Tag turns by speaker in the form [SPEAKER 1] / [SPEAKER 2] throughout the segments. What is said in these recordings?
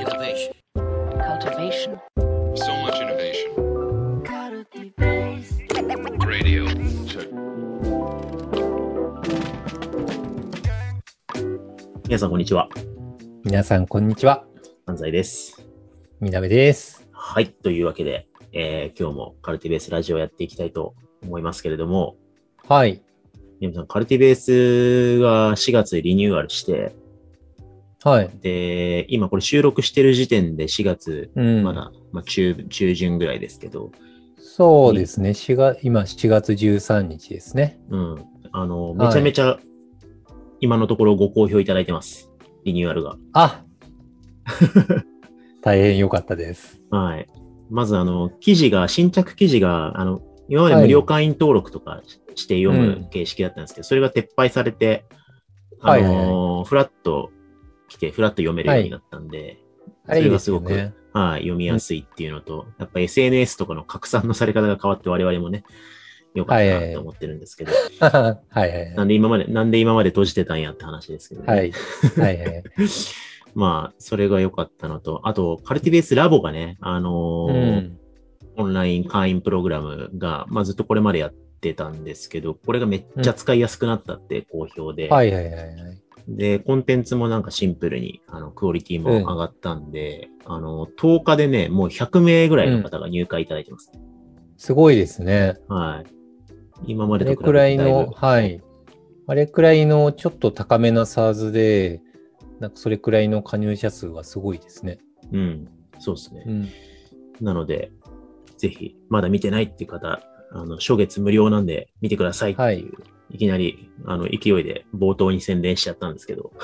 [SPEAKER 1] Innovation.
[SPEAKER 2] cultivation,
[SPEAKER 3] So much innovation. Radio. Check.
[SPEAKER 4] 皆さん、こんにちは。
[SPEAKER 5] 皆さん、こんにちは。
[SPEAKER 4] 安西です。
[SPEAKER 5] みなべです。
[SPEAKER 4] はい。というわけで、えー今日もカルティベースラジオをやっていきたいと思いますけれども、
[SPEAKER 5] はい。
[SPEAKER 4] 皆さん、カルティベースが4月でリニューアルして、
[SPEAKER 5] はい。
[SPEAKER 4] で、今これ収録してる時点で4月、
[SPEAKER 5] うん。
[SPEAKER 4] まだ、まあ、中、中旬ぐらいですけど、
[SPEAKER 5] そうですね。4月、今7月13日ですね。
[SPEAKER 4] うん。あの、めちゃめちゃ、今のところご好評いただいてます。リニューアルが。
[SPEAKER 5] あ 大変良かったです。
[SPEAKER 4] はい。まず、あの、記事が、新着記事が、あの、今まで無料会員登録とかしして読む形式だったんですけど、それが撤廃されて、あ
[SPEAKER 5] はいはい
[SPEAKER 4] フラット来て、フラット読めるようになったんで、
[SPEAKER 5] あれい
[SPEAKER 4] それがすごく、
[SPEAKER 5] よね。
[SPEAKER 4] はい、読みやすいっていうのと、やっぱ SNS とかの拡散のされ方が変わって我々もね、よかったなって思ってるんですけど、
[SPEAKER 5] はいはい
[SPEAKER 4] なんで今まで、なんで今まで閉じてたんやって話ですけどね。
[SPEAKER 5] はい。はいはい。
[SPEAKER 4] まあ、それが良かったのと、あと、カルティベースラボがね、あの
[SPEAKER 5] う
[SPEAKER 4] ー
[SPEAKER 5] ん。
[SPEAKER 4] オンライン会員プログラムが、まあ、ずっとこれまでやってたんですけど、これがめっちゃ使いやすくなったって好評で、
[SPEAKER 5] はいはいはいはい。
[SPEAKER 4] で、コンテンツもなんかシンプルに、あの、クオリティも上がったんで、あの、10日でね、もう100名ぐらいの方が入会いただいてます。
[SPEAKER 5] すごいですね。
[SPEAKER 4] はい。今ま
[SPEAKER 5] あ
[SPEAKER 4] でと比べて
[SPEAKER 5] れくらいの、はい。あれくらいのちょっと高めな SARS で、なんかそれくらいの加入者数はすごいですね。
[SPEAKER 4] うん、そうですね。
[SPEAKER 5] うん。
[SPEAKER 4] なので、ぜひ、まだ見てないっていう方、あの、初月無料なんで見てくださいっていう、
[SPEAKER 5] はい
[SPEAKER 4] い、きなり、あの、勢いで冒頭に宣伝しちゃったんですけど。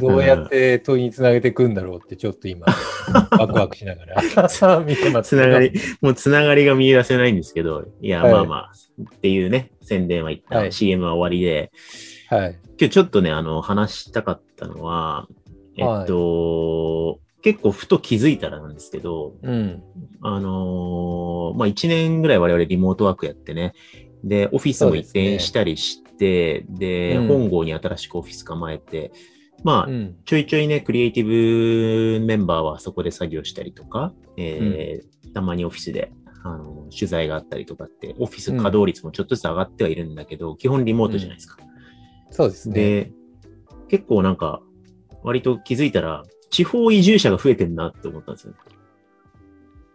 [SPEAKER 5] どうやって問いにつなげていくんだろうってちょっと今、ワクワクしながら見てます。
[SPEAKER 4] つながり、もうつながりが見出せないんですけど、いや、
[SPEAKER 5] はい
[SPEAKER 4] まあまあ、っていうね、宣伝は一旦、
[SPEAKER 5] はい
[SPEAKER 4] CM は終わりで、
[SPEAKER 5] はい。
[SPEAKER 4] 今日ちょっとね、あの、話したかったのは、えっと、結構ふと気づいたらなんですけど、
[SPEAKER 5] うん。
[SPEAKER 4] あのーまあ、1年ぐらい我々リモートワークやってね、で、オフィスも移転したりして、で
[SPEAKER 5] うん
[SPEAKER 4] 本郷に新しくオフィス構えて、まあ、
[SPEAKER 5] うん。
[SPEAKER 4] ちょいちょいね、クリエイティブメンバーはそこで作業したりとか、えーたまにオフィスで、あの、取材があったりとかって、オフィス稼働率もちょっとずつ上がってはいるんだけど、基本リモートじゃないですか。
[SPEAKER 5] そうですね。
[SPEAKER 4] で、結構なんか、割と気づいたら、地方移住者が増えてんなって思ったんですよね。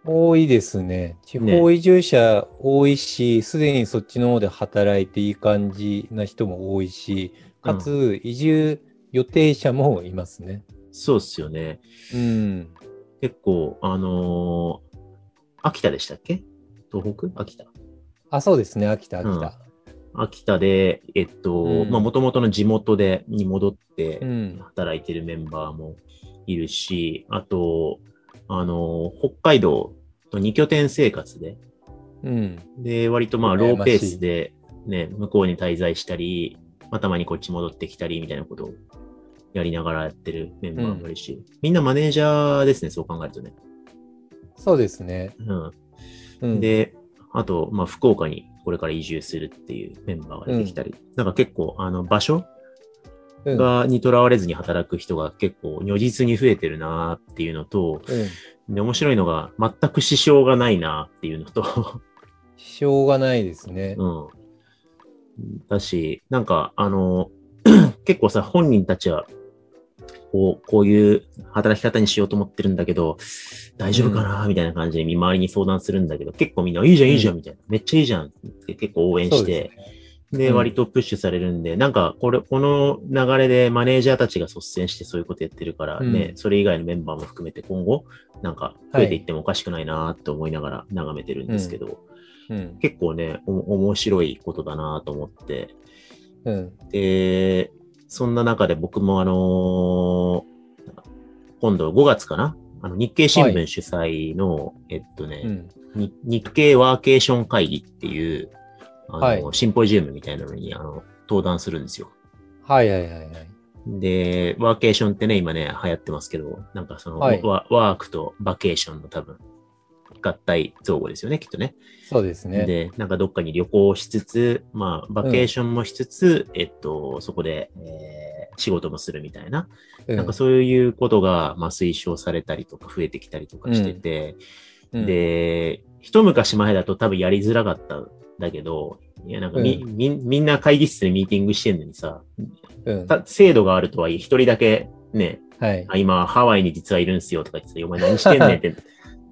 [SPEAKER 5] 多いですね。地方移住者多いし、すで、にそっちの方で働いていい感じな人も多いし、かつ移住予定者もいますね。
[SPEAKER 4] そうっすよね。
[SPEAKER 5] うん。
[SPEAKER 4] 結構、あのー秋田でしたっけ？東北？秋田
[SPEAKER 5] あ、そうですね。秋田、秋田。
[SPEAKER 4] 秋田で、えっと、
[SPEAKER 5] うん
[SPEAKER 4] まあ、もともとの地元で、に戻って
[SPEAKER 5] うん。
[SPEAKER 4] 働いてるメンバーもいるし、あと、あのー北海道と2拠点生活で、
[SPEAKER 5] うん。
[SPEAKER 4] で、割とまあ、ローペースで、ね、向こうに滞在したり、まあ、たまにこっち戻ってきたり、みたいなことをやりながらやってるメンバーもいるし、みんなマネージャーですね、そう考えるとね。
[SPEAKER 5] そうですね。
[SPEAKER 4] うん。
[SPEAKER 5] うん、
[SPEAKER 4] で、あと、まあ、福岡にこれから移住するっていうメンバーが出てきたり、なんか結構、あの、場所
[SPEAKER 5] うん、
[SPEAKER 4] が、にとらわれずに働く人が結構如実に増えてるなっていうのと、
[SPEAKER 5] うん。
[SPEAKER 4] で、面白いのが、全く支障がないなっていうのと、
[SPEAKER 5] しょうがないですね。
[SPEAKER 4] うん。だし、なんか、あの、結構さ、本人たちは、こう、こういう働き方にしようと思ってるんだけど、大丈夫かなみたいな感じで見回りに相談するんだけど、結構みんな、いいじゃん、いいじゃん、みたいな。めっちゃいいじゃんって結構応援して
[SPEAKER 5] ね。
[SPEAKER 4] で、
[SPEAKER 5] うん。
[SPEAKER 4] 割とプッシュされるんで、なんか、これ、この流れでマネージャーたちが率先してそういうことやってるからね、
[SPEAKER 5] うん
[SPEAKER 4] それ以外のメンバーも含めて今後、なんか、増えていってもおかしくないなと思いながら眺めてるんですけど、
[SPEAKER 5] うん。
[SPEAKER 4] 結構ね、お面白いことだなと思って、
[SPEAKER 5] うん。
[SPEAKER 4] で、そんな中で僕もあのー今度5月かな？あの日経新聞主催の、えっとね、日経ワーケーション会議っていう、あの、
[SPEAKER 5] はい
[SPEAKER 4] シンポジウムみたいなのに、あの、登壇するんですよ。
[SPEAKER 5] はいはいはいはい。
[SPEAKER 4] で、ワーケーションってね、今ね、流行ってますけど、なんかその、
[SPEAKER 5] はい
[SPEAKER 4] ワワークとバケーションの多分、合体造語ですよね、きっとね。
[SPEAKER 5] そうですね。
[SPEAKER 4] で、なんかどっかに旅行しつつ、まあ、バケーションもしつつ、えっと、そこで、えー仕事もするみたいな、
[SPEAKER 5] う
[SPEAKER 4] なんかそういうことが、まあ、推奨されたりとか増えてきたりとかしてて、
[SPEAKER 5] うん、
[SPEAKER 4] で、一昔前だと多分やりづらかったんだけど、いや、なんかみ、
[SPEAKER 5] う
[SPEAKER 4] みみんな会議室でミーティングしてんのにさ、
[SPEAKER 5] うん、
[SPEAKER 4] た制度があるとはいえ一人だけね、
[SPEAKER 5] はい。
[SPEAKER 4] あ今ハワイに実はいるんすよとか言って、お前何してんねんって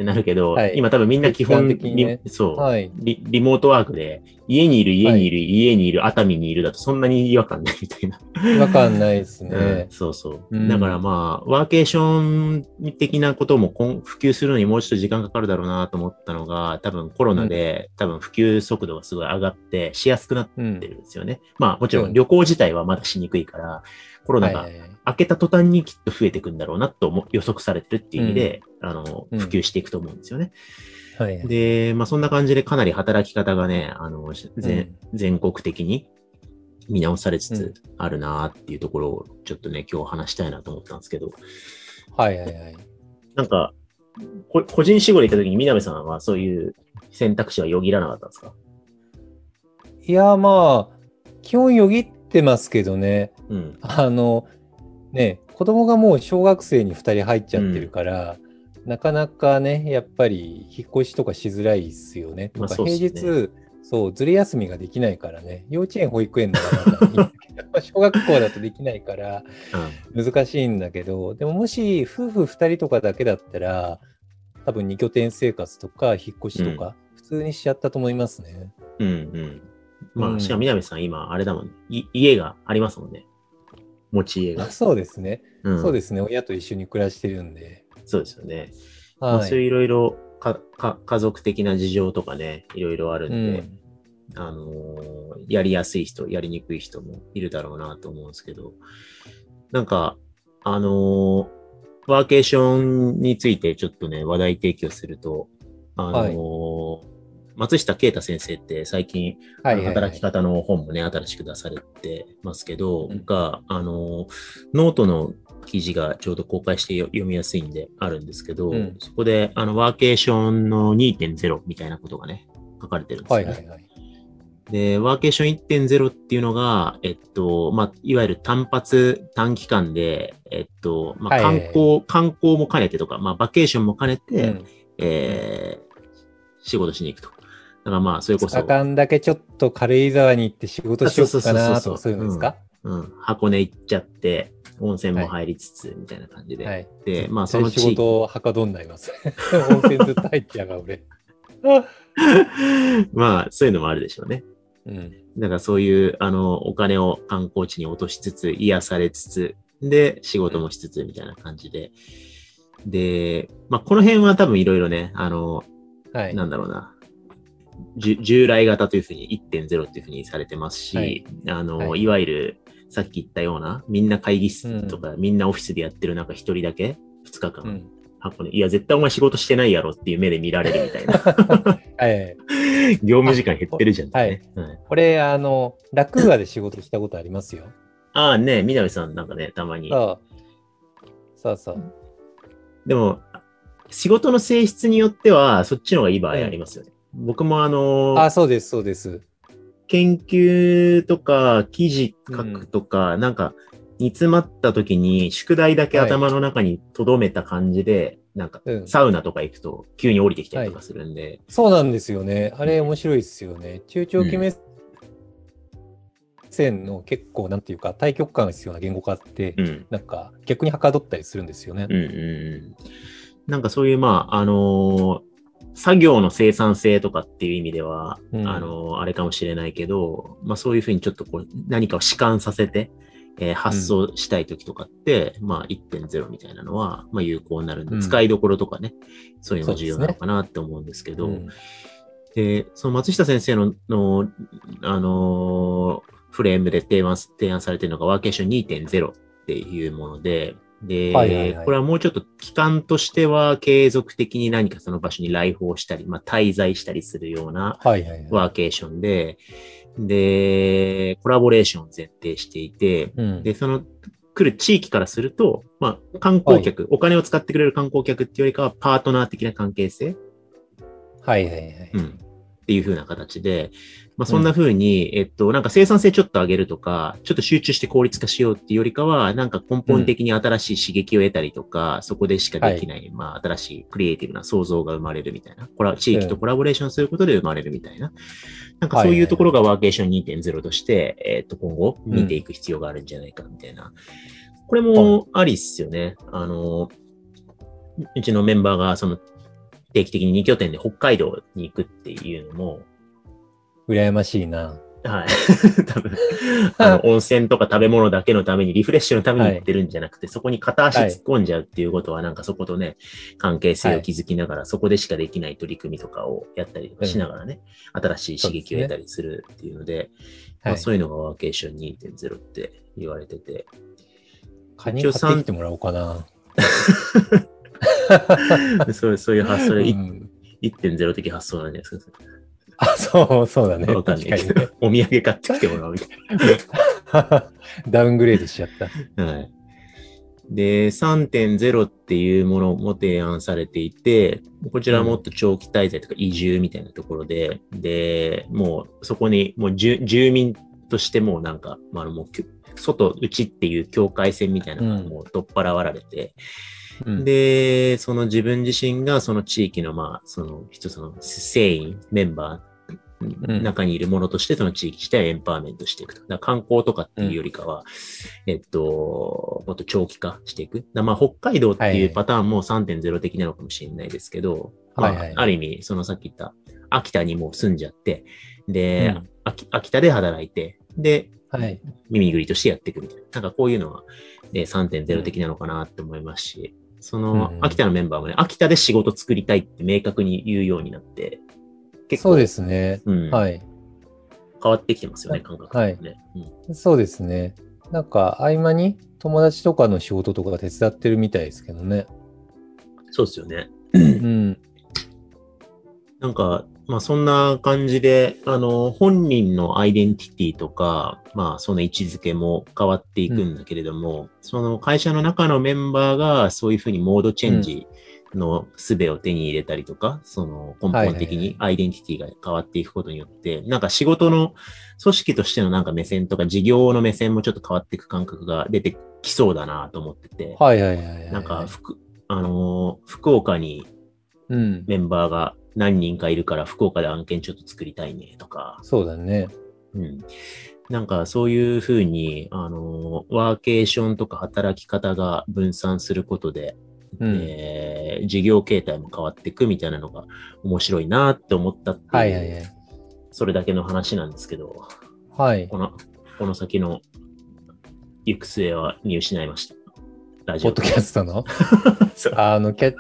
[SPEAKER 4] ってなるけど、
[SPEAKER 5] はい
[SPEAKER 4] 今多分みんな基本、
[SPEAKER 5] ね
[SPEAKER 4] リそう、
[SPEAKER 5] はい。
[SPEAKER 4] リ、リモートワークで、家にいる、家にいる、家にいる、熱海にいるだとそんなに違和感ないみたいな。
[SPEAKER 5] 違和感ないです
[SPEAKER 4] うん
[SPEAKER 5] ね。
[SPEAKER 4] そうそう。
[SPEAKER 5] うん
[SPEAKER 4] だからまあ、ワーケーション的なことも普及するのにもうちょっと時間かかるだろうなと思ったのが、多分コロナで、多分普及速度がすごい上がって、しやすくなっ
[SPEAKER 5] うん
[SPEAKER 4] て。るんですよね。まあもちろ
[SPEAKER 5] うん
[SPEAKER 4] ん旅行自体はまだしにくいから、コロナが
[SPEAKER 5] はいはいはい
[SPEAKER 4] 明けた途端にきっと増えていくんだろうなと思予測されてるっていう意味で、あの、
[SPEAKER 5] うん
[SPEAKER 4] 普及していくと思うんですよね。
[SPEAKER 5] はいはい。
[SPEAKER 4] で、まあそんな感じでかなり働き方がね、あの、全全国的に見直されつつあるなっていうところをちょっとね、今日話したいなと思ったんですけど、
[SPEAKER 5] はいはいはい。
[SPEAKER 4] なんか、こ個人志望で行った時に南さんはそういう選択肢はよぎらなかったんですか？
[SPEAKER 5] いや、まあ、基本よぎってますけどね。
[SPEAKER 4] うん。
[SPEAKER 5] あの、ね、子供がもう小学生に2人入っちゃってるから、なかなかね、やっぱり引っ越しとかしづらいですよね。
[SPEAKER 4] まあそうね
[SPEAKER 5] 平日、そう、ずる休みができないからね、幼稚園、保育園だいいんだけど、小学校だとできないから難しいんだけど、でももし夫婦2人とかだけだったら、多分2拠点生活とか引っ越しとか、普通にしちゃったと思いますね。
[SPEAKER 4] うん。うんうん。まあ、
[SPEAKER 5] うん
[SPEAKER 4] しかも南さん今、あれだもんね。い家がありますもんね。持ち家が。
[SPEAKER 5] そうですね。
[SPEAKER 4] うん。
[SPEAKER 5] そうですね。親と一緒に暮らしてるんで。
[SPEAKER 4] そうですよね。まあ、
[SPEAKER 5] はい。
[SPEAKER 4] そういういろいろかか家族的な事情とかね、いろいろあるんで、
[SPEAKER 5] うん
[SPEAKER 4] あのーやりやすい人、やりにくい人もいるだろうなと思うんですけど、なんか、あのーワーケーションについてちょっとね、話題提供すると、あのー松下啓太先生って最近、
[SPEAKER 5] はいはいはい
[SPEAKER 4] 働き方の本もね、新しく出されてますけど、
[SPEAKER 5] うん
[SPEAKER 4] が、あのーノートの記事がちょうど公開してよ読みやすいんであるんですけど、
[SPEAKER 5] うん
[SPEAKER 4] そこで、あの、ワーケーションの2.0みたいなことがね、書かれてるんですよね。
[SPEAKER 5] はいはいはい。
[SPEAKER 4] で、ワーケーション1.0っていうのが、えっと、まあ、いわゆる単発、短期間で、えっと、まあ、
[SPEAKER 5] はいはいはい
[SPEAKER 4] 観光、観光も兼ねてとか、まあ、バケーションも兼ねて、
[SPEAKER 5] うん
[SPEAKER 4] えー仕事しに行くと。だからまあ、それこそ、
[SPEAKER 5] 2日間だけちょっと軽井沢に行って仕事しようかなとかそういうのですか、
[SPEAKER 4] うん、箱根行っちゃって、温泉も入りつつ、みたいな感じで。
[SPEAKER 5] はい。
[SPEAKER 4] で、まあ、そ
[SPEAKER 5] その仕事はかどんないます。温泉ずっと入ってやが俺。
[SPEAKER 4] まあ、そういうのもあるでしょうね。
[SPEAKER 5] うん。
[SPEAKER 4] だからそういう、あの、お金を観光地に落としつつ、癒されつつ、で、仕事もしつつ、みたいな感じで。で、まあ、この辺は多分いろいろね、あの、
[SPEAKER 5] はい。
[SPEAKER 4] なんだろうな。従来型というふうに1.0っていうふうにされてますし、
[SPEAKER 5] はい
[SPEAKER 4] あの、、
[SPEAKER 5] はいい
[SPEAKER 4] わゆる、さっき言ったような、みんな会議室とか、みんなオフィスでやってる中一人だけ、2日間、
[SPEAKER 5] うん。
[SPEAKER 4] 箱根、いや、絶対お前仕事してないやろっていう目で見られるみたいな。
[SPEAKER 5] はい。
[SPEAKER 4] 業務時間減ってるじゃんね、はい
[SPEAKER 5] これ、あの、ラクーアで仕事したことありますよ。
[SPEAKER 4] ああね、南さんなんかね、たまに。
[SPEAKER 5] そう。そう。
[SPEAKER 4] でも、仕事の性質によっては、そっちの方がいい場合ありますよね。僕もあの
[SPEAKER 5] あ、そうです、そうです。
[SPEAKER 4] 研究とか記事書くとか、なんか煮詰まった時に宿題だけ頭の中に留めた感じで、なんか
[SPEAKER 5] うん
[SPEAKER 4] サウナとか行くと急に降りてきたりとかするんで、
[SPEAKER 5] そうなんですよね。あれ面白いですよね。中長期目線の結構、なんていうか、対極感が必要な言語化って、
[SPEAKER 4] うん。
[SPEAKER 5] なんか逆にはかどったりするんですよね
[SPEAKER 4] うん。うんうん。なんかそういう、まあ、あのー作業の生産性とかっていう意味では、
[SPEAKER 5] うん。
[SPEAKER 4] あのーあれかもしれないけど、まあそういうふうにちょっとこう、何かを弛緩させて、えー発想したい時とかって、まあ1.0みたいなのは、まあ有効になるんで、
[SPEAKER 5] うん。
[SPEAKER 4] 使いどころとかね、そういうのが重要なのかなって思うんですけど、
[SPEAKER 5] うん。
[SPEAKER 4] で、その松下先生の、のあのーフレームで提案提案されているのがワーケーション2.0っていうもので、で、
[SPEAKER 5] はいはいはい
[SPEAKER 4] これはもうちょっと期間としては継続的に何かその場所に来訪したり、まあ滞在したりするような
[SPEAKER 5] はいはいはい。
[SPEAKER 4] ワーケーションで、で、コラボレーションを前提していて、
[SPEAKER 5] うん
[SPEAKER 4] で、その来る地域からすると、まあ観光客、お金を使ってくれる観光客っていうよりかはパートナー的な関係性
[SPEAKER 5] はいはいはい。
[SPEAKER 4] うん。っていう風な形で、まあそんな風に、えっと、なんか生産性ちょっと上げるとか、ちょっと集中して効率化しようっていうよりかは、なんか根本的に新しい刺激を得たりとか、そこでしかできない、まあ新しいクリエイティブな創造が生まれるみたいな、これは地域とコラボレーションすることで生まれるみたいな、なんかそういうところがワーケーション2.0として、えっと、今後見ていく必要があるんじゃないかみたいな。これもありっすよね。あの、うちのメンバーがその定期的に2拠点で北海道に行くっていうのも、
[SPEAKER 5] 羨ましいな。
[SPEAKER 4] はい。多分、あの、温泉とか食べ物だけのために、リフレッシュのために行ってるんじゃなくて、そこに片足突っ込んじゃうっていうことは、なんかそことね、関係性を築きながら、そこでしかできない取り組みとかをやったりとかしながらね、新しい刺激を得たりするっていうので、まあ、そういうのがワーケーション2.0って言われてて。
[SPEAKER 5] カニ買ってきてもらおうかな。
[SPEAKER 4] そうそういう発想で、
[SPEAKER 5] うん
[SPEAKER 4] 1.0的発想なんじゃないですか。
[SPEAKER 5] あ、そう、そうだね。
[SPEAKER 4] わか。お土産買ってきてもらうみたい
[SPEAKER 5] ダウングレードしちゃった。
[SPEAKER 4] な。はい。で、3.0っていうものも提案されていて、こちらはもっと長期滞在とか移住みたいなところで、で、もうそこにもう住住民としてもうなんか、まあ、もう外、内っていう境界線みたいなのがもう取っ払われて、
[SPEAKER 5] うん、
[SPEAKER 4] で、その自分自身がその地域の、まあ、その一つの成員、メンバー、
[SPEAKER 5] うん
[SPEAKER 4] 中にいるものとして、その地域自体をエンパワーメントしていくと。だ観光とかっていうよりかは、えっと、もっと長期化していく。だまあ、北海道っていうパターンも3.0的なのかもしれないですけど、
[SPEAKER 5] はいはい
[SPEAKER 4] まあ、ある意味、そのさっき言った、秋田にもう住んじゃって、で、
[SPEAKER 5] うん
[SPEAKER 4] 秋秋田で働いて、で、
[SPEAKER 5] はい。
[SPEAKER 4] 耳ぐりとしてやっていくみたいな。なんかこういうのは、ね、3.0的なのかなって思いますし、その
[SPEAKER 5] う、ん
[SPEAKER 4] 秋田のメンバーもね、秋田で仕事作りたいって明確に言うようになって、結構、
[SPEAKER 5] そうですね。
[SPEAKER 4] うん、
[SPEAKER 5] はい。
[SPEAKER 4] 変わってきてますよね、感覚がね。うん
[SPEAKER 5] そうですね。なんか、合間に友達とかの仕事とか手伝ってるみたいですけどね。
[SPEAKER 4] そうですよね。
[SPEAKER 5] うん。
[SPEAKER 4] なんか、まあそんな感じで、あの、本人のアイデンティティとか、まあその位置づけも変わっていくんだけれども、その会社の中のメンバーがそういうふうにモードチェンジの術を手に入れたりとか、その根本的にアイデンティティが変わっていくことによって、なんか仕事の組織としてのなんか目線とか事業の目線もちょっと変わっていく感覚が出てきそうだなと思ってて、
[SPEAKER 5] はいはいはいはい。
[SPEAKER 4] なんか、福、あのー福岡に
[SPEAKER 5] うん。
[SPEAKER 4] メンバーが何人かいるから福岡で案件ちょっと作りたいねとか、
[SPEAKER 5] そうだね。
[SPEAKER 4] うん。なんかそういうふうに、あの、ワーケーションとか働き方が分散することで、
[SPEAKER 5] うん。
[SPEAKER 4] えー事業形態も変わっていくみたいなのが面白いなって思ったっていう、
[SPEAKER 5] はいはいはい。
[SPEAKER 4] それだけの話なんですけど、
[SPEAKER 5] はい。
[SPEAKER 4] この、この先の行く末は見失いました。ラジオ。
[SPEAKER 5] ポッドキャストの？
[SPEAKER 4] そう。
[SPEAKER 5] あの、キャッ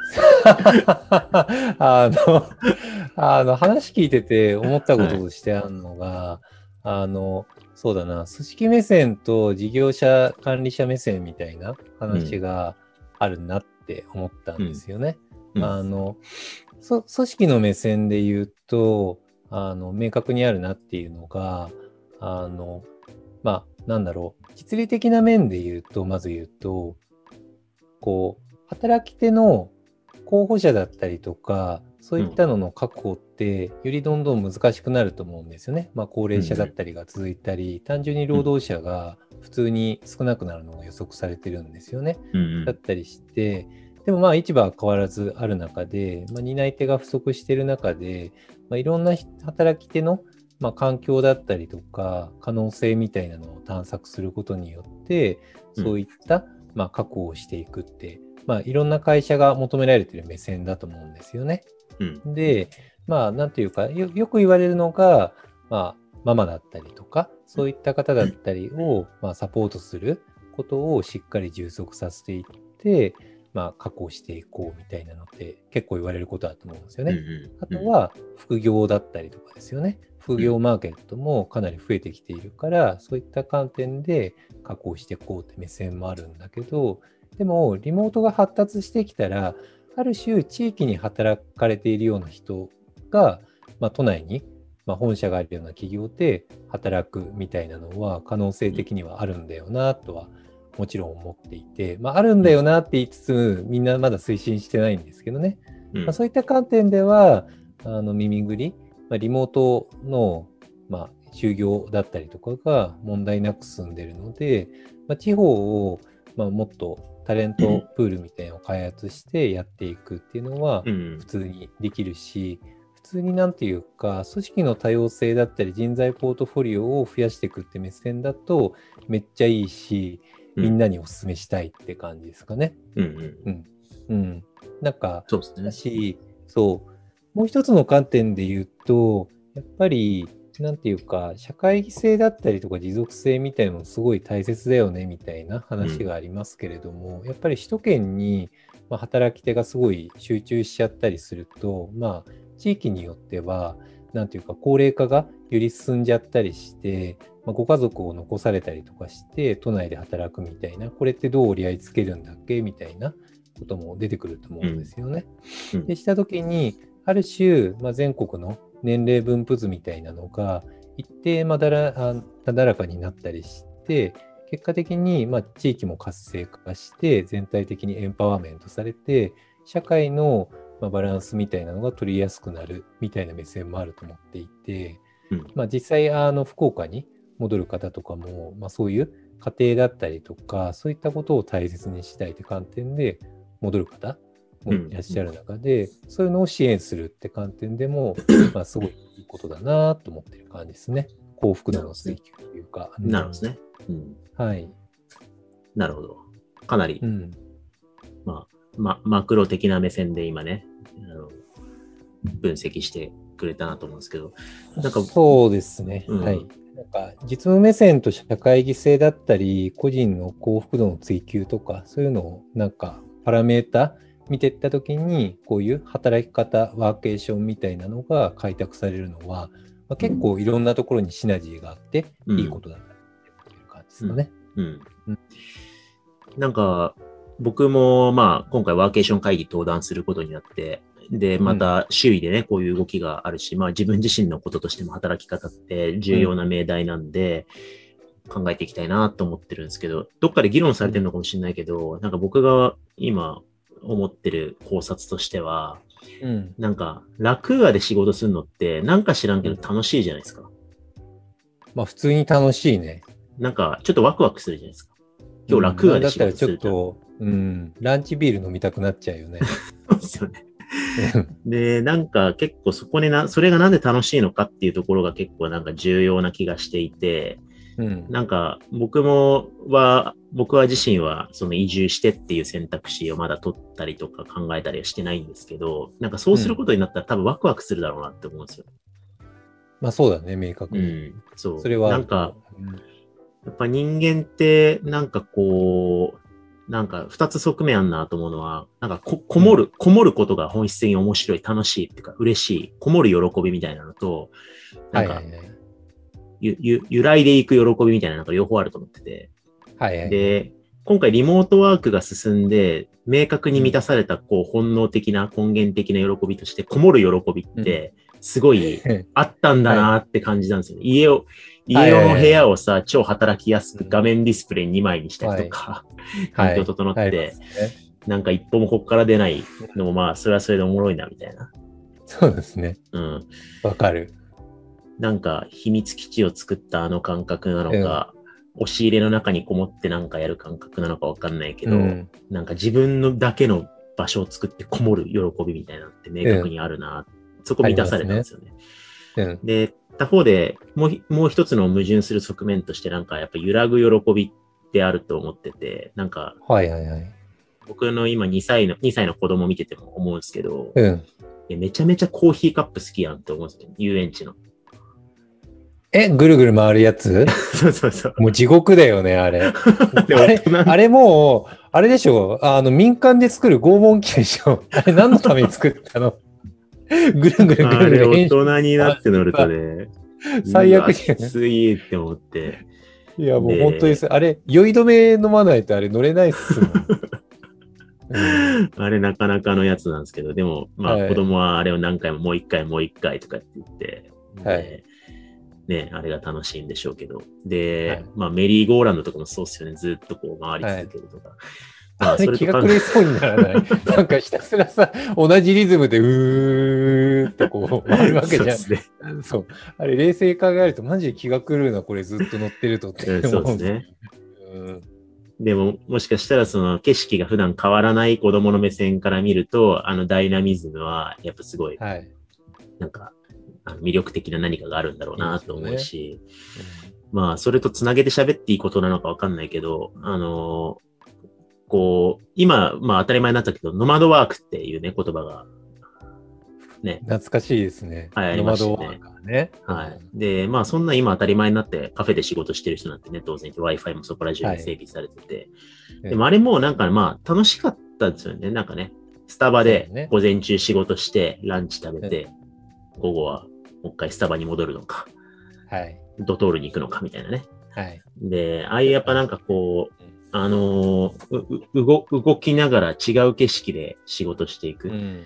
[SPEAKER 5] あの、あの、話聞いてて思ったこととしてあるのが、あの、そうだな、組織目線と事業者管理者目線みたいな話があるなって思ったんですよね。
[SPEAKER 4] うん。
[SPEAKER 5] あの、そ組織の目線で言うと、あの、明確にあるなっていうのが、あの、まあ、なんだろう、実利的な面で言うと、まず言うと、こう、働き手の候補者だったりとか、そういったのの確保って、よりどんどん難しくなると思うんですよね。まあ、高齢者だったりが続いたり、単純に労働者が普通に少なくなるのが予測されてるんですよね。
[SPEAKER 4] うん
[SPEAKER 5] だったりして、でもまあ市場は変わらずある中で、まあ、担い手が不足している中で、まあ、いろんなひ働き手の、まあ、環境だったりとか可能性みたいなのを探索することによって
[SPEAKER 4] うん
[SPEAKER 5] そういった、まあ、確保をしていくって、まあ、いろんな会社が求められている目線だと思うんですよね。
[SPEAKER 4] うん
[SPEAKER 5] で、まあ、なんていうか、よよく言われるのが、まあ、ママだったりとか、そういった方だったりを、まあ、サポートすることをしっかり充足させていって、まあ、確保していこうみたいなのって結構言われることだと思うんですよね。あと、は副業だったりとかですよね。副業マーケットもかなり増えてきているから、そういった観点で確保していこうって目線もあるんだけど、でもリモートが発達してきたら、ある種地域に働かれているような人が、まあ、都内に、まあ、本社があるような企業で働くみたいなのは可能性的にはあるんだよなとはもちろん思っていて、まあ、あるんだよなって言いつつ、みんなまだ推進してないんですけどね。
[SPEAKER 4] うん
[SPEAKER 5] まあ、そういった観点では、あの耳ぐりまあ、リモートの、まあ、就業だったりとかが問題なく進んでるので、まあ、地方を、まあ、もっとタレントプールみたいなのを開発してやっていくっていうのは
[SPEAKER 4] うん
[SPEAKER 5] 普。通にできるし、普通になんていうか、組織の多様性だったり人材ポートフォリオを増やしていくって目線だとめっちゃいいし、みんなにお勧めしたいって感じですかね。
[SPEAKER 4] うんうん。
[SPEAKER 5] うん。なんか、
[SPEAKER 4] そうですね
[SPEAKER 5] だ。し、そう、もう一つの観点で言うと、やっぱり、なんていうか、社会性だったりとか持続性みたいなのすごい大切だよねみたいな話がありますけれども、やっぱり首都圏に、まあ、働き手がすごい集中しちゃったりすると、まあ、地域によっては、なんていうか、高齢化がより進んじゃったりして、まあ、ご家族を残されたりとかして、都内で働くみたいな、これってどう折り合いつけるんだっけ？みたいなことも出てくると思うんですよね。
[SPEAKER 4] うん。
[SPEAKER 5] でしたときに、ある種、まあ、全国の年齢分布図みたいなのが一定まだらあなだらかになったりして、結果的に、まあ、地域も活性化して、全体的にエンパワーメントされて、社会の、まあ、バランスみたいなのが取りやすくなるみたいな目線もあると思っていて、
[SPEAKER 4] うん。
[SPEAKER 5] まあ、実際、あの福岡に戻る方とかも、まあ、そういう家庭だったりとか、そういったことを大切にしたいという観点で戻る方もいらっしゃる中で、そういうのを支援するって観点でも、まあ、すごいいいことだなと思ってる感じですね。幸福度の追求というか。うん
[SPEAKER 4] なるほどね。うん。
[SPEAKER 5] はい。
[SPEAKER 4] なるほど。かなり
[SPEAKER 5] う、ん。
[SPEAKER 4] まあ、ま、マクロ的な目線で今ね、あの分析してくれたなと思うんですけど、なんか、
[SPEAKER 5] そうですね。
[SPEAKER 4] うん
[SPEAKER 5] はい。なんか、実務目線と社会犠牲だったり、個人の幸福度の追求とか、そういうのを、なんか、パラメータ見ていったときに、こういう働き方、ワーケーションみたいなのが開拓されるのは、まあ、結構いろんなところにシナジーがあって、
[SPEAKER 4] うん
[SPEAKER 5] いいことだったっていう感じですかね。
[SPEAKER 4] うん
[SPEAKER 5] うん。
[SPEAKER 4] なんか、僕も、まあ、今回ワーケーション会議登壇することになって、で、また周囲でね、こういう動きがあるし、まあ自分自身のこととしても働き方って重要な命題なんで、考えていきたいなと思ってるんですけど、どっかで議論されてるのかもしれないけど、なんか僕が今思ってる考察としては、
[SPEAKER 5] うん。
[SPEAKER 4] なんか楽屋で仕事するのって、なんか知らんけど楽しいじゃないですか。
[SPEAKER 5] まあ、普通に楽しいね。
[SPEAKER 4] なんかちょっとワクワクするじゃないですか。今日楽屋で仕
[SPEAKER 5] だったらちょっ。
[SPEAKER 4] と、
[SPEAKER 5] うん、ランチビール飲みたくなっちゃうよね。
[SPEAKER 4] そうですよね。で、なんか結構そこでな、それがなんで楽しいのかっていうところが結構なんか重要な気がしていて、
[SPEAKER 5] うん。
[SPEAKER 4] なんか僕もは、僕は自身はその移住してっていう選択肢をまだ取ったりとか考えたりはしてないんですけど、なんかそうすることになったら多分ワクワクするだろうなって思うんですよ。
[SPEAKER 5] まあ、そうだね、明確に。
[SPEAKER 4] うん。そう。
[SPEAKER 5] それは
[SPEAKER 4] なんかやっぱ人間って、なんかこう、なんか二つ側面あんなと思うのは、なんかこ、こもる、こもることが本質的に面白い、楽しいっていうか、嬉しい、こもる喜びみたいなのと、なんか、
[SPEAKER 5] はいはいはい。
[SPEAKER 4] ゆ、ゆ、揺らいでいく喜びみたいなのが両方あると思ってて。
[SPEAKER 5] はいはい。
[SPEAKER 4] で、今回リモートワークが進んで、明確に満たされた、こう、本能的な、根源的な喜びとして、こもる喜びって、すごい あったんだなって感じなんですよね。家を、家用の部屋をさ、超働きやすく画面ディスプレイ2枚にしたりとか、環境整って、なんか一歩もここから出ないのも、まあ、それはそれでおもろいな、みたいな。
[SPEAKER 5] そうですね。
[SPEAKER 4] うん。
[SPEAKER 5] わかる。
[SPEAKER 4] なんか、秘密基地を作ったあの感覚なのか、押し入れの中にこもってなんかやる感覚なのかわかんないけど、
[SPEAKER 5] うん
[SPEAKER 4] なんか自分のだけの場所を作ってこもる喜びみたいなのって明確にあるな。そこ満たされたんですよね。
[SPEAKER 5] うん。
[SPEAKER 4] で、他方でもうひ、もう一つの矛盾する側面として、なんかやっぱ揺らぐ喜びってあると思ってて、なんか
[SPEAKER 5] はいはいはい。
[SPEAKER 4] 僕の今2歳の、2歳の子供見てても思うんですけど、
[SPEAKER 5] うん。
[SPEAKER 4] めちゃめちゃコーヒーカップ好きやんって思うんですよ。遊園地の。
[SPEAKER 5] え、ぐるぐる回るやつ？
[SPEAKER 4] そうそうそう。
[SPEAKER 5] もう地獄だよね、あれ。
[SPEAKER 4] で
[SPEAKER 5] あれあれもう、あれでしょ？あの、民間で作る拷問機でしょ？あれ何のために作ったの？ぐるぐるぐ
[SPEAKER 4] あれ大
[SPEAKER 5] るぐる変身
[SPEAKER 4] 人になって乗るとね、
[SPEAKER 5] 最悪じゃん
[SPEAKER 4] きついって思って。
[SPEAKER 5] いや、もう
[SPEAKER 4] で
[SPEAKER 5] 本当にす、あれ、酔い止め飲まないとあれ乗れないっすもん。うん
[SPEAKER 4] あれなかなかのやつなんですけど、でも、ま
[SPEAKER 5] はい
[SPEAKER 4] あ子供はあれを何回ももう一回もう一回とかって言って、
[SPEAKER 5] はい
[SPEAKER 4] でね、あれが楽しいんでしょうけど。で、
[SPEAKER 5] はい
[SPEAKER 4] まあメリーゴーランドとかもそうっすよね。ずっとこう回り続けるとか。まあ、
[SPEAKER 5] あれ気が狂いそうにならない。なんかひたすらさ、同じリズムでうーってこう回るわけじゃん。
[SPEAKER 4] そうね。
[SPEAKER 5] そう。あれ冷静に考えるとマジで気が狂うな、これずっと乗ってるとって
[SPEAKER 4] うんそう
[SPEAKER 5] 思
[SPEAKER 4] ですね。
[SPEAKER 5] うん
[SPEAKER 4] でも、もしかしたらその景色が普段変わらない子供の目線から見ると、あのダイナミズムは、やっぱすごい、
[SPEAKER 5] はい。
[SPEAKER 4] なんか、あの魅力的な何かがあるんだろうなと思うし、まあ、それとつなげて喋っていいことなのかわかんないけど、あのこう、今、まあ当たり前になったけど、ノマドワークっていうね、言葉が、ね、
[SPEAKER 5] 懐かしいですね。
[SPEAKER 4] はいあり
[SPEAKER 5] ノ
[SPEAKER 4] ましたね
[SPEAKER 5] マドワーカーね。
[SPEAKER 4] はい。で、まあそんな今当たり前になってカフェで仕事してる人なんてね、当然 Wi-Fi もそこら中に整備されてて、
[SPEAKER 5] い
[SPEAKER 4] でもあれもなんかまあ楽しかったですよね。なんかね、スタバで午前中仕事して、ランチ食べて、午後はもう一回スタバに戻るのか、
[SPEAKER 5] はい。
[SPEAKER 4] ドトールに行くのかみたいなね。
[SPEAKER 5] はい。
[SPEAKER 4] で、ああいうやっぱなんかこう、あのーうう動動きながら違う景色で仕事していく。
[SPEAKER 5] うん。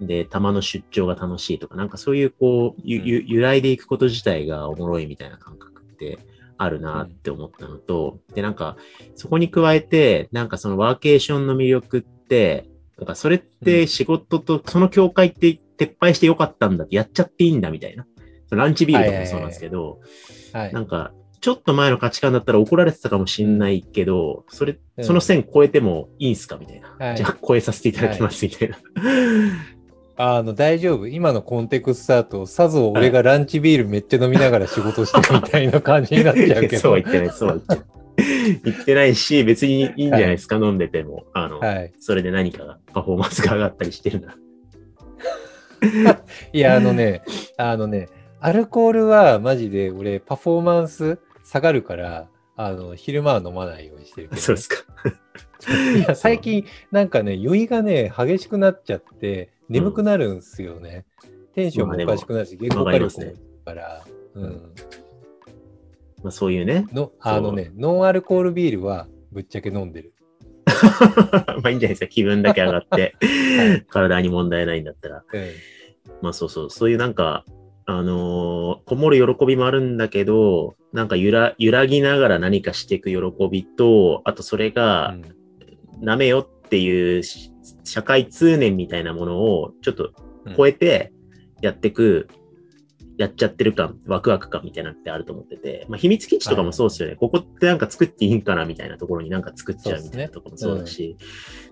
[SPEAKER 4] で、たまの出張が楽しいとか、なんかそういうこう、ゆ、ゆ、由来でいくこと自体がおもろいみたいな感覚ってあるなって思ったのと、で、なんか、そこに加えて、なんかそのワーケーションの魅力って、なんかそれって仕事と、その境界って撤廃してよかったんだって、やっちゃっていいんだみたいな。ランチビールとかもそうなんですけど、
[SPEAKER 5] はい
[SPEAKER 4] な。んか、ちょっと前の価値観だったら怒られてたかもしんないけど、それ、
[SPEAKER 5] うん
[SPEAKER 4] その線超えてもいいんすかみたいな。
[SPEAKER 5] はい
[SPEAKER 4] じゃあ超えさせていただきますみたいな。
[SPEAKER 5] あの、大丈夫。今のコンテクストだと、さぞ俺がランチビールめっちゃ飲みながら仕事してるみたいな感じになっちゃうけど。
[SPEAKER 4] そうは言ってない、そうは言ってない。言ってないし、別にいいんじゃないですか、飲んでても。あの、
[SPEAKER 5] はい。
[SPEAKER 4] それで何かが、パフォーマンスが上がったりしてるな。
[SPEAKER 5] いや、あのね、あのね、アルコールはマジで俺、パフォーマンス下がるから、あの、昼間は飲まないようにしてるけど、
[SPEAKER 4] そうですか。
[SPEAKER 5] いや、最近、なんかね、酔いがね、激しくなっちゃって、眠くなるんですよね。テンションもおかしくなるし、言語化力もから、うん。
[SPEAKER 4] まあ、そういうね。
[SPEAKER 5] の、あのね、ノンアルコールビールはぶっちゃけ飲んでる。
[SPEAKER 4] まあいいんじゃないですか。気分だけ上がって、
[SPEAKER 5] はい
[SPEAKER 4] 体に問題ないんだったら。
[SPEAKER 5] うん。
[SPEAKER 4] まあそうそう、そういうなんか、あのーこもる喜びもあるんだけど、なんか揺ら、揺らぎながら何かしていく喜びと、あとそれが、舐めよっていうし社会通念みたいなものをちょっと超えてやってく、やっちゃってる感、ワクワク感みたいなのってあると思ってて、まあ秘密基地とかもそうですよね。ここってなんか作っていいんかなみたいなところになんか作っちゃうみたいなところもそうだし、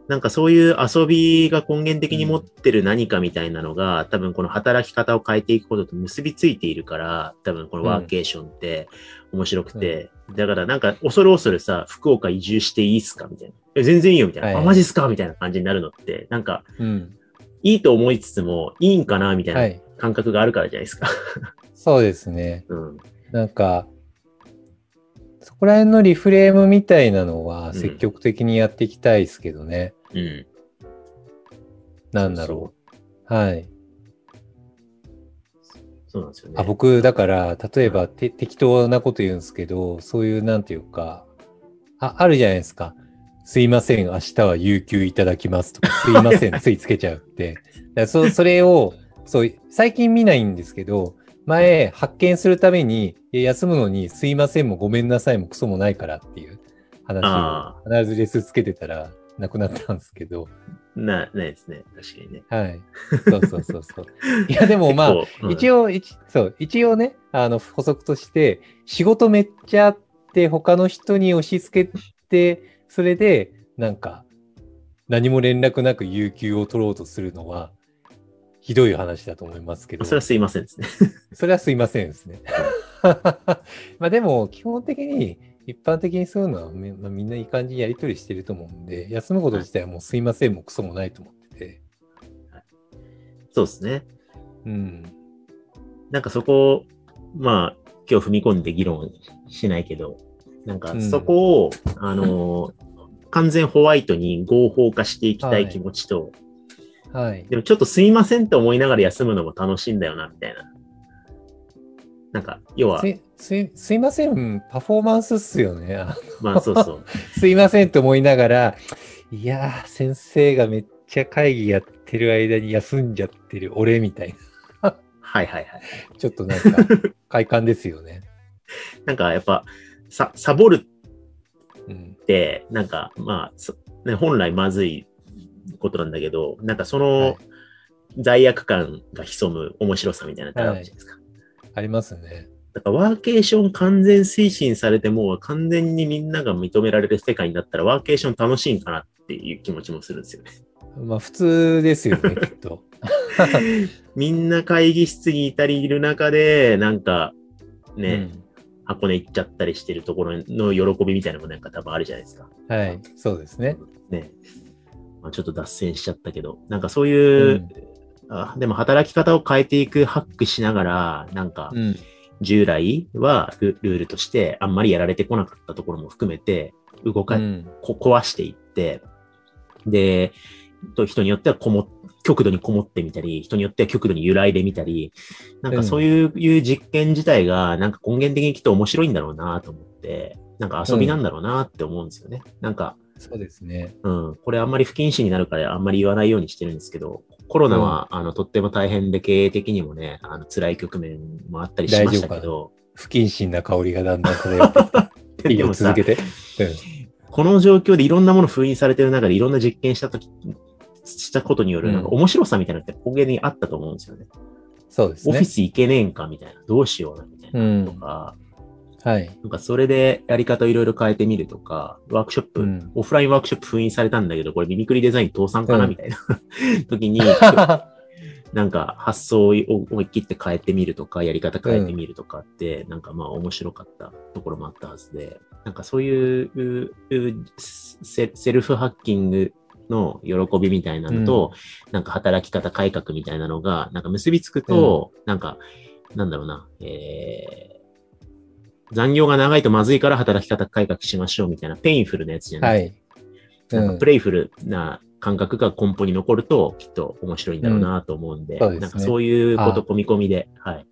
[SPEAKER 4] なんかそういう遊びが根源的に持ってる何かみたいなのが、多分この働き方を変えていくことと結びついているから、多分このワーケーションって面白くて、だからなんか恐る恐るさ、福岡移住していいっすかみたいな。え全然いいよみたいな。
[SPEAKER 5] はい
[SPEAKER 4] あ、マジっすかみたいな感じになるのって、なんか
[SPEAKER 5] うん。
[SPEAKER 4] いいと思いつつも、いいんかなみたい
[SPEAKER 5] は。
[SPEAKER 4] ない感覚があるからじゃないですか。
[SPEAKER 5] そうですね。
[SPEAKER 4] うん。
[SPEAKER 5] なんか、そこら辺のリフレームみたいなのは
[SPEAKER 4] ん
[SPEAKER 5] 積極的にやっていきたいですけどね。
[SPEAKER 4] うん。
[SPEAKER 5] なんだろう。はい。
[SPEAKER 4] そうなんですよね。
[SPEAKER 5] あ僕、だから、例えばて適当なこと言うんですけど、そういう、なんていうか、あ、あるじゃないですか。すいません、明日は有給いただきますとか、すいません、ついつけちゃうって。だそそれを、そう、最近見ないんですけど、前、発見するために、休むのに、すいませんもごめんなさいもクソもないからっていう話
[SPEAKER 4] あ
[SPEAKER 5] を、必ずレスつけてたら、なくなったんですけど、
[SPEAKER 4] な、ないですね。確かにね。
[SPEAKER 5] はい。そうそうそうそう。いや、でもまあ、
[SPEAKER 4] うん
[SPEAKER 5] 一応、一そう、一応ね、あの、補足として、仕事めっちゃあって、他の人に押し付けて、それで、なんか、何も連絡なく有給を取ろうとするのは、ひどい話だと思いますけど、
[SPEAKER 4] それはすいませんですね。
[SPEAKER 5] それはすいませんですね。まあでも、基本的に、一般的にそういうのはみ,、まあ、みんないい感じにやり取りしてると思うんで、休むこと自体はもうすいませんもクソもないと思ってて。
[SPEAKER 4] そうですね。
[SPEAKER 5] うん。
[SPEAKER 4] なんかそこを、まあ、今日踏み込んで議論しないけど、なんか
[SPEAKER 5] うん
[SPEAKER 4] そこを、あの、完全ホワイトに合法化していきたい気持ちと、
[SPEAKER 5] はい。
[SPEAKER 4] でもちょっとすいませんと思いながら休むのも楽しいんだよな、みたいな。なんか、要は
[SPEAKER 5] す、いすいすいません、パフォーマンスっすよね。あ
[SPEAKER 4] まあそうそう。
[SPEAKER 5] すいませんと思いながら、いやー、先生がめっちゃ会議やってる間に休んじゃってる俺みたいな。
[SPEAKER 4] はいはいはい。
[SPEAKER 5] ちょっとなんか、快感ですよね。
[SPEAKER 4] なんかやっぱ、さ、サボる
[SPEAKER 5] うん。
[SPEAKER 4] って、なんか、まあ、そね、本来まずいことなんだけど、なんかそ
[SPEAKER 5] は
[SPEAKER 4] の
[SPEAKER 5] い
[SPEAKER 4] 罪悪感が潜む面白さみたいなのってあるじゃないですか。
[SPEAKER 5] ありますね。
[SPEAKER 4] だからワーケーション完全推進されてもう完全にみんなが認められる世界になったらワーケーション楽しいんかなっていう気持ちもするんですよね。
[SPEAKER 5] まあ普通ですよね、きっと。
[SPEAKER 4] みんな会議室にいたりいる中で、なんかね、
[SPEAKER 5] うん
[SPEAKER 4] 箱根行っちゃったりしてるところの喜びみたいなのもなんか多分あるじゃないですか。
[SPEAKER 5] はい、そうですね。
[SPEAKER 4] ね。まあ、ちょっと脱線しちゃったけど、なんかそういう、
[SPEAKER 5] うん
[SPEAKER 4] あでも働き方を変えていくハックしながら、なんか
[SPEAKER 5] うん。
[SPEAKER 4] 従来はルルールとしてあんまりやられてこなかったところも含めて、動か、
[SPEAKER 5] うん
[SPEAKER 4] こ壊していって、で、と人によってはこも、極度にこもってみたり、人によっては極度に揺らいでみたり、なんかそういう,、いう実験自体が、なんか根源的にきっと面白いんだろうなと思って、なんか遊びなんだろうなって思うんですよね。なんか、
[SPEAKER 5] そうですね。
[SPEAKER 4] うん、これあんまり不謹慎になるからあんまり言わないようにしてるんですけど、コロナは、あの、とっても大変で経営的にもね、あの、辛い局面もあったりしましたけど、
[SPEAKER 5] 不謹慎な香りがだんだん漂って。いいよ、続けて。
[SPEAKER 4] この状況でいろんなもの封印されてる中でいろんな実験したとき、したことによる、なんか
[SPEAKER 5] うん
[SPEAKER 4] 面白さみたいなのって根源にあったと思うんですよね。
[SPEAKER 5] そうですね
[SPEAKER 4] オフィ。ス行けねえんかみたいな、どうしようなみたいな
[SPEAKER 5] うん
[SPEAKER 4] と。か、
[SPEAKER 5] はい。
[SPEAKER 4] なんかそれでやり方をいろいろ変えてみるとか、ワークショップ、
[SPEAKER 5] うん
[SPEAKER 4] オフラインワークショップ封印されたんだけど、これミミクリデザイン倒産かな
[SPEAKER 5] うん
[SPEAKER 4] みたいな時に、なんか発想を思い切って変えてみるとか、やり方変えてみるとかって、なんかまあ面白かったところもあったはずで、なんかそういうううセ self hacking の喜びみたいなのと、なんか働き方改革みたいなのが、なんか結びつくと、なんか、なんだろうな、えー残業が長いとまずいから働き方改革しましょうみたいな painful なやつじゃな
[SPEAKER 5] はい。い。
[SPEAKER 4] なん
[SPEAKER 5] うん。
[SPEAKER 4] か playful な感覚が根本に残ると、きっと面白いんだろうなと思うんで、
[SPEAKER 5] うん。そうですね。
[SPEAKER 4] なんかそういうこと込み込みで、はい。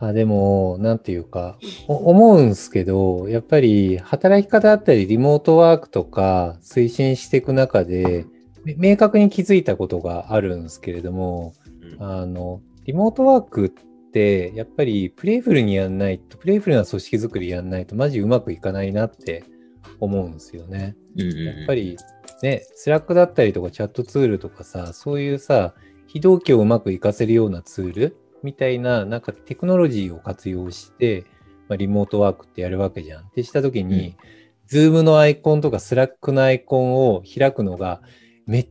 [SPEAKER 5] あでも、なんていうか、お思うんすけど、やっぱり働き方だったり、リモートワークとか推進していく中で、め明確に気づいたことがあるんですけれども、
[SPEAKER 4] うん。
[SPEAKER 5] あの、リモートワークって、やっぱり playful にやんないと、 playful な組織づくりやんないと、マジうまくいかないなって思うんですよね。
[SPEAKER 4] うんうんうん
[SPEAKER 5] やっぱりね、スラックだったりとかチャットツールとかさ、そういうさ、非同期をうまく活かせるようなツールみたいな、なんかテクノロジーを活用して、まあ、リモートワークってやるわけじゃん。ってしたときに、ズームのアイコンとかスラックのアイコンを開くのがめっ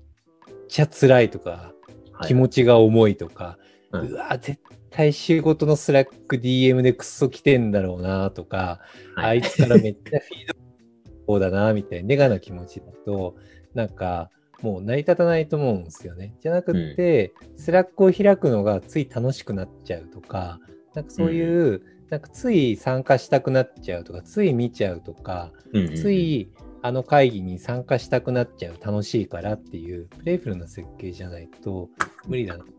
[SPEAKER 5] ちゃ辛いとか、
[SPEAKER 4] はい
[SPEAKER 5] 気持ちが重いとか、
[SPEAKER 4] う
[SPEAKER 5] うんわ、絶対仕事のスラック DM でクソ来てんだろうなとか、
[SPEAKER 4] はい。
[SPEAKER 5] あいつからめっちゃフィードこうだな、みたいなネガな気持ちだと、なんか、もう成り立たないと思うんですよね。じゃなくって、スラックを開くのがつい楽しくなっちゃうとか、なんかそういう、なんかつい参加したくなっちゃうとか、つい見ちゃうとか、
[SPEAKER 4] うんうんうん。
[SPEAKER 5] ついあの会議に参加したくなっちゃう、楽しいからっていう、 playful な設計じゃないと無理だな。と思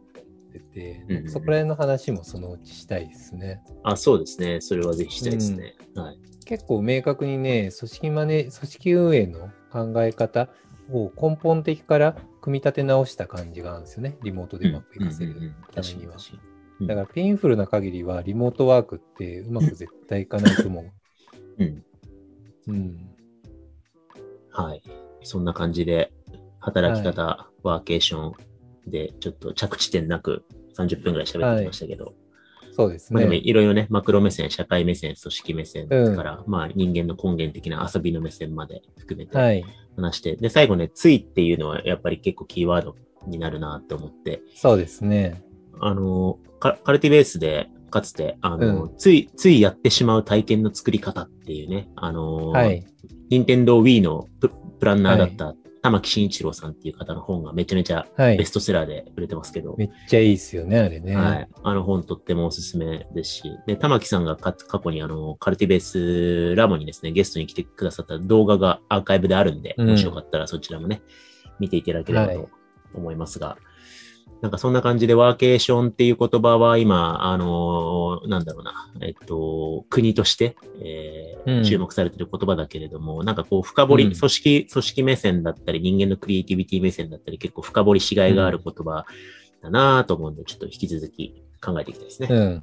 [SPEAKER 5] ってて、
[SPEAKER 4] うんうん
[SPEAKER 5] そこら辺の話もそのうちしたいですね。
[SPEAKER 4] あ、そうですね。それはぜひしたいですね。はい。
[SPEAKER 5] 結構明確にね、組織マネ、組織運営の考え方を根本的から組み立て直した感じがあるんですよね。リモートでうまくいかせる
[SPEAKER 4] うんうんうん
[SPEAKER 5] ためには。だから painful な限りはリモートワークってうまく絶対いかないと思う。
[SPEAKER 4] うん。
[SPEAKER 5] うん。
[SPEAKER 4] はい。そんな感じで、働き方、ワーケーションで、ちょっと着地点なく30分ぐらい喋ってきましたけど、
[SPEAKER 5] そうです
[SPEAKER 4] まあでも
[SPEAKER 5] ね。
[SPEAKER 4] いろいろね、マクロ目線、社会目線、組織目線
[SPEAKER 5] うん
[SPEAKER 4] から、まあ人間の根源的な遊びの目線まで含めて
[SPEAKER 5] はい。
[SPEAKER 4] 話して、で、最後ね、ついっていうのはやっぱり結構キーワードになるなって思って、
[SPEAKER 5] そうですね。
[SPEAKER 4] あの、カカルティベースで、かつて、あの、
[SPEAKER 5] う
[SPEAKER 4] つい、ついやってしまう体験の作り方っていうね、あの、
[SPEAKER 5] はい。
[SPEAKER 4] 任天堂 Wii のププランナーだった玉木慎一郎さんっていう方の本がめちゃめちゃ
[SPEAKER 5] はい。
[SPEAKER 4] ベストセラーで売れてますけど、
[SPEAKER 5] めっちゃいいですよね、あれね。
[SPEAKER 4] はい。あの本とってもおすすめですし、で、玉木さんがか過去にあの、カルティベースラボにですね、ゲストに来てくださった動画がアーカイブであるんで、
[SPEAKER 5] うん
[SPEAKER 4] もしよかったらそちらもね、見ていただければ
[SPEAKER 5] はい
[SPEAKER 4] と思いますが、なんかそんな感じでワーケーションっていう言葉は今、あのなんだろうな、えっと、国として、えー
[SPEAKER 5] うん
[SPEAKER 4] 注目されてる言葉だけれども、なんかこう深掘り、
[SPEAKER 5] うん
[SPEAKER 4] 組織、組織目線だったり、人間のクリエイティビティ目線だったり、結構深掘りしがいがある言葉だなと思うんで、ちょっと引き続き考えていきたいですね。
[SPEAKER 5] うん。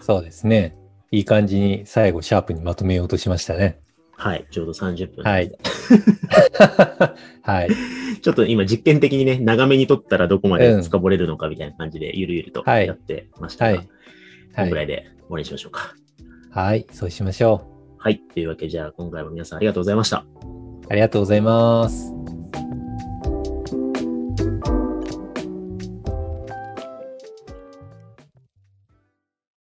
[SPEAKER 5] そうですね。いい感じに最後シャープにまとめようとしましたね。
[SPEAKER 4] はい、ちょうど30分。
[SPEAKER 5] はい。はい。
[SPEAKER 4] ちょっと今実験的にね、長めに撮ったらどこまで深掘れるのかみたいな感じで、ゆるゆると
[SPEAKER 5] はい
[SPEAKER 4] やってましたが、
[SPEAKER 5] はい。
[SPEAKER 4] こ
[SPEAKER 5] はい。
[SPEAKER 4] のぐらいで終わりにしましょうか。
[SPEAKER 5] はい。そうしましょ
[SPEAKER 4] はい。というわけで、じゃあ今回も皆さんありがとうございました。
[SPEAKER 5] う。ありがとうございます。